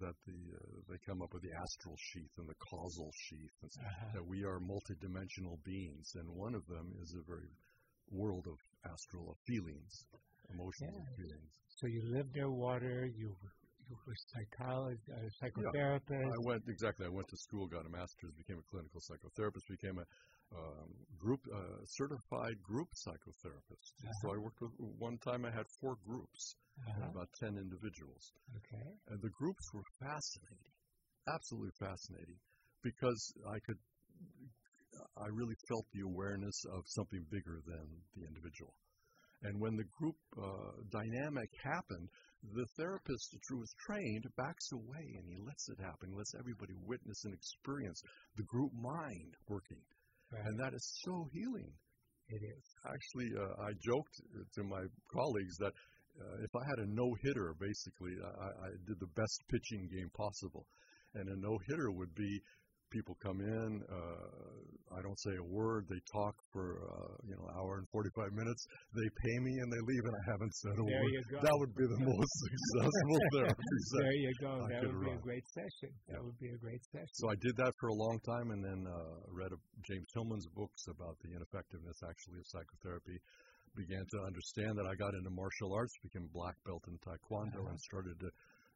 that the uh, they come up with the astral sheath and the causal sheath, and uh-huh. that we are multidimensional beings, and one of them is a very world of astral of feelings, emotional yeah. feelings. So you live near water. You psychologist, uh, psychotherapist. Yeah, I went exactly. I went to school, got a master's, became a clinical psychotherapist, became a um, group uh, certified group psychotherapist. Uh-huh. So I worked with one time. I had four groups, uh-huh. about ten individuals. Okay. And the groups were fascinating, absolutely fascinating, because I could. I really felt the awareness of something bigger than the individual. And when the group uh, dynamic happened, the therapist who was trained backs away and he lets it happen. He lets everybody witness and experience the group mind working. Right. And that is so healing. It is. Actually, uh, I joked to my colleagues that uh, if I had a no hitter, basically, I, I did the best pitching game possible. And a no hitter would be people come in. Uh, I don't say a word. They talk for uh, you know hour and 45 minutes. They pay me and they leave, and I haven't said a there word. That would be the most successful therapy There you go. I that would be run. a great session. That would be a great session. So I did that for a long time, and then uh, read a, James Hillman's books about the ineffectiveness actually of psychotherapy. Began to understand that I got into martial arts, became black belt in taekwondo, uh-huh. and started to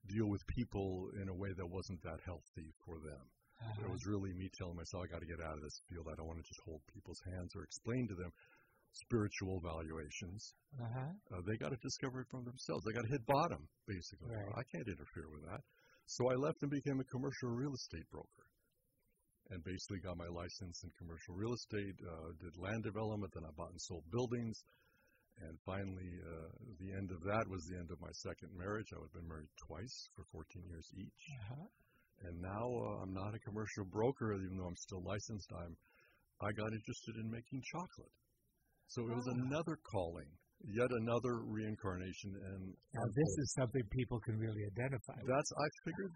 deal with people in a way that wasn't that healthy for them. Uh-huh. It was really me telling myself, I got to get out of this field. I don't want to just hold people's hands or explain to them spiritual valuations. Uh-huh. Uh, they got to discover it from themselves. They got to hit bottom, basically. Right. I can't interfere with that. So I left and became a commercial real estate broker. And basically got my license in commercial real estate, uh, did land development, then I bought and sold buildings. And finally, uh, the end of that was the end of my second marriage. I had been married twice for 14 years each. Uh-huh. And now uh, I'm not a commercial broker, even though I'm still licensed. I'm I got interested in making chocolate. So it was oh. another calling, yet another reincarnation. And now this is something people can really identify. That's I figured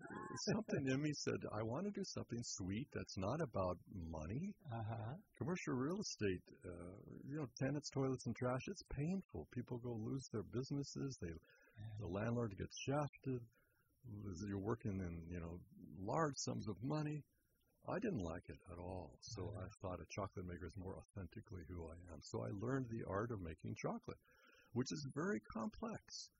something in me said I want to do something sweet that's not about money. Uh-huh. Commercial real estate, uh, you know, tenants, toilets, and trash. It's painful. People go lose their businesses. They, yeah. the landlord gets shafted you're working in you know large sums of money. I didn't like it at all. So mm-hmm. I thought a chocolate maker is more authentically who I am. So I learned the art of making chocolate, which is very complex.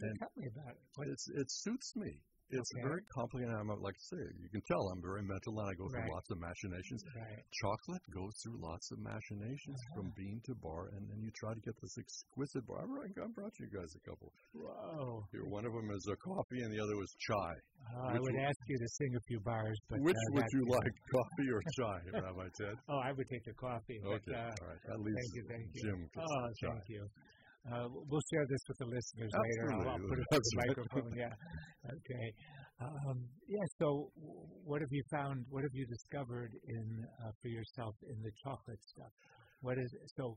And tell me about it. It's, it suits me. It's Okay. very complicated. I'm like I say, you can tell I'm very mental and I go through Right. lots of machinations. Right. Chocolate goes through lots of machinations from bean to bar, and then you try to get this exquisite bar. I brought, I brought you guys a couple. Whoa. Here, one of them is a coffee, and the other was chai. Uh, I would ask you to sing a few bars, but Which uh, would you like, coffee or chai, Rabbi Ted? Oh, I would take the coffee. but, Okay, uh, all right. That leaves thank you, thank you. Jim. Oh, thank you. Uh, we'll share this with the listeners later. I'll, I'll Absolutely. put it on the microphone. Yeah. Okay. Um, yeah. So, what have you found? What have you discovered in uh, for yourself in the chocolate stuff? What is so?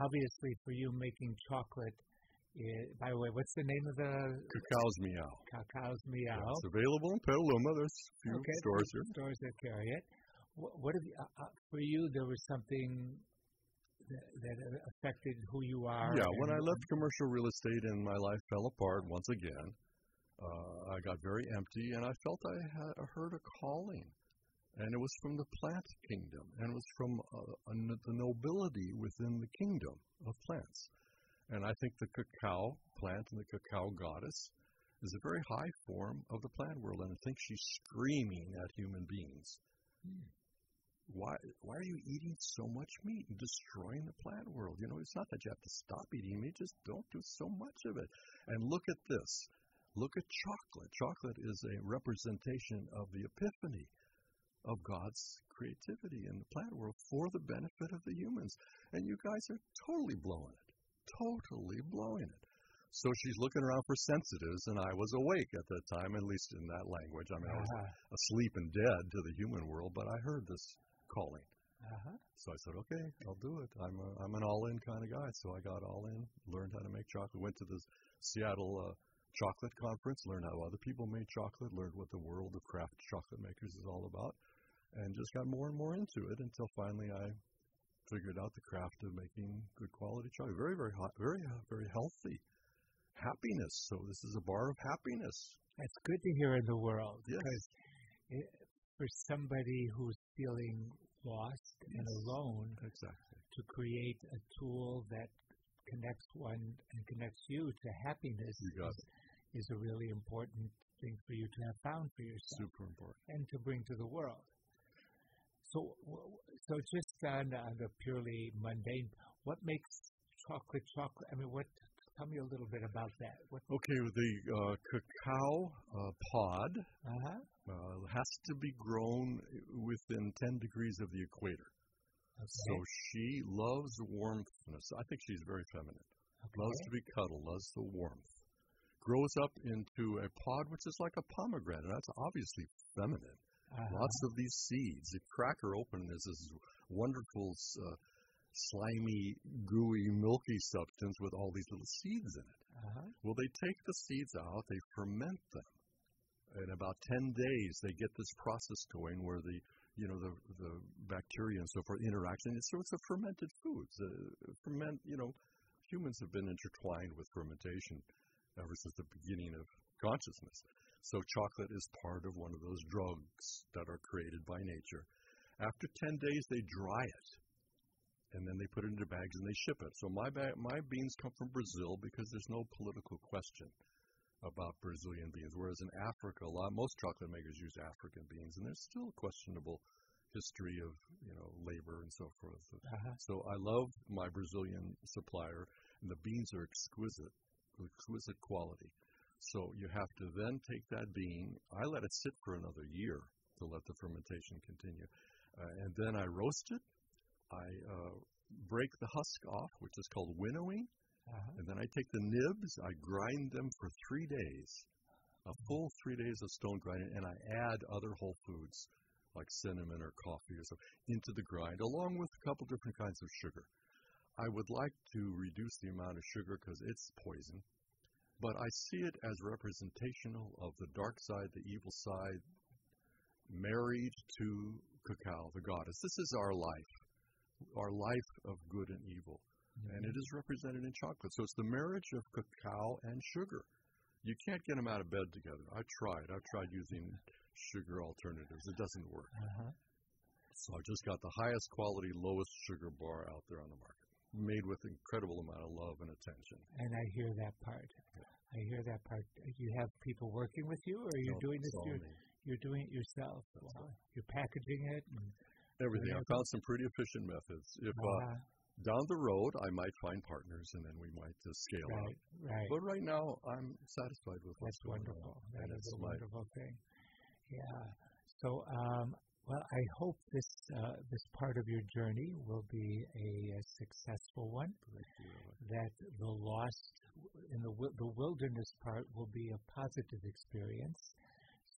Obviously, for you, making chocolate. i by the way, what's the name of the Cacao's meow. cacao's meow? It's available in Petaluma. There's a few okay, stores here. Stores that carry it. What, what have you, uh, uh, for you? There was something that, that affected who you are. Yeah, when I left commercial real estate and my life fell apart once again, uh, I got very empty and I felt I had heard a calling. And it was from the plant kingdom, and it was from uh, n- the nobility within the kingdom of plants. And I think the cacao plant and the cacao goddess is a very high form of the plant world, and I think she's screaming at human beings. Why, why are you eating so much meat and destroying the plant world? You know, it's not that you have to stop eating meat, just don't do so much of it. And look at this. Look at chocolate. Chocolate is a representation of the epiphany of God's creativity in the plant world for the benefit of the humans. And you guys are totally blowing it. Totally blowing it. So she's looking around for sensitives, and I was awake at that time, at least in that language. I mean, I was Uh-huh. asleep and dead to the human world, but I heard this calling. Uh-huh. So I said, okay, I'll do it. I'm a, I'm an all-in kind of guy. So I got all in, learned how to make chocolate, went to the Seattle uh, chocolate conference, learned how other people made chocolate, learned what the world of craft chocolate makers is all about, and just got more and more into it until finally I figured out the craft of making good quality chocolate. Very, very hot, very, uh, very healthy. Happiness. So this is a bar of happiness. That's good to hear in the world Yes. it, for somebody who's feeling lost and alone, Exactly. to create a tool that connects one and connects you to happiness You is, is a really important thing for you to have found for yourself Super important. and to bring to the world. So, so just on, on the purely mundane, what makes chocolate chocolate? I mean, what? Tell me a little bit about that. What? Okay, the uh, cacao uh, pod Uh-huh. uh, has to be grown within 10 degrees of the equator. So she loves warmthness. I think she's very feminine. Loves to be cuddled, loves the warmth. Grows up into a pod which is like a pomegranate. That's obviously feminine. Uh-huh. Lots of these seeds. You crack her open, there's this wonderful, uh, slimy, gooey, milky substance with all these little seeds in it. Uh-huh. Well, they take the seeds out, they ferment them. In about 10 days, they get this process going where the, you know, the, the bacteria and so forth interact. And it's, so it's a fermented food. Uh, ferment, you know, humans have been intertwined with fermentation ever since the beginning of consciousness. So chocolate is part of one of those drugs that are created by nature. After 10 days, they dry it and then they put it into bags and they ship it. So my ba- my beans come from Brazil because there's no political question about Brazilian beans. Whereas in Africa, a lot most chocolate makers use African beans, and there's still a questionable history of you know labor and so forth. Uh-huh. So I love my Brazilian supplier, and the beans are exquisite, exquisite quality. So you have to then take that bean. I let it sit for another year to let the fermentation continue, uh, and then I roast it. I uh, break the husk off, which is called winnowing, Uh-huh. and then I take the nibs. I grind them for three days, a full three days of stone grinding, and I add other whole foods like cinnamon or coffee or so into the grind, along with a couple different kinds of sugar. I would like to reduce the amount of sugar because it's poison, but I see it as representational of the dark side, the evil side, married to cacao, the goddess. This is our life, our life of good and evil, and it is represented in chocolate. So it's the marriage of cacao and sugar. you can't get them out of bed together. I tried. I've tried using sugar alternatives. It doesn't work. Uh-huh. So I just got the highest quality, lowest sugar bar out there on the market, made with incredible amount of love and attention. And I hear that part. I hear that part. You have people working with you, or are you No, doing this? You're, you're doing it yourself. Wow. You're packaging it. And, Everything. I've found some pretty efficient methods. If uh, uh, down the road I might find partners, and then we might uh, scale up. right, right. But right now, I'm satisfied with what's That's going wonderful. on. That is a wonderful thing. Yeah. So, um, well, I hope this uh, this part of your journey will be a, a successful one. That the lost in the the wilderness part will be a positive experience,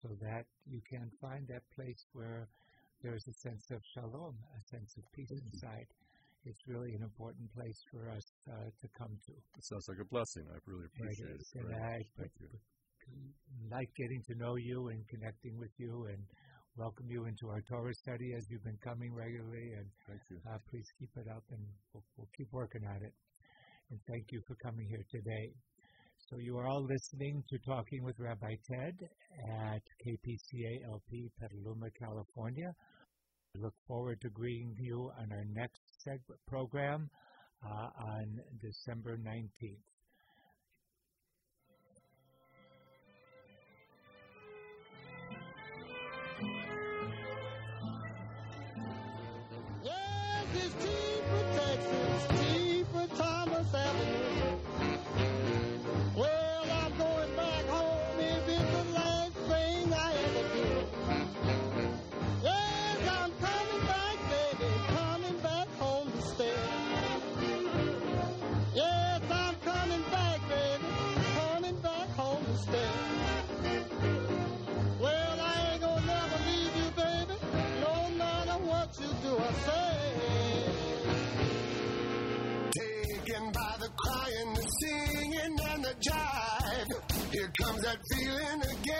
so that you can find that place where there's a sense of shalom, a sense of peace inside. It's really an important place for us uh, to come to. It sounds like a blessing. I really appreciate it. is. Very I. Thank you. like getting to know you and connecting with you and welcome you into our Torah study as you've been coming regularly. And Thank you. uh, please keep it up and we'll, we'll keep working at it. And thank you for coming here today. So you are all listening to Talking with Rabbi Ted at KPCA LP, Petaluma, California. We look forward to greeting you on our next seg- program uh, on December 19th. Comes that feeling again.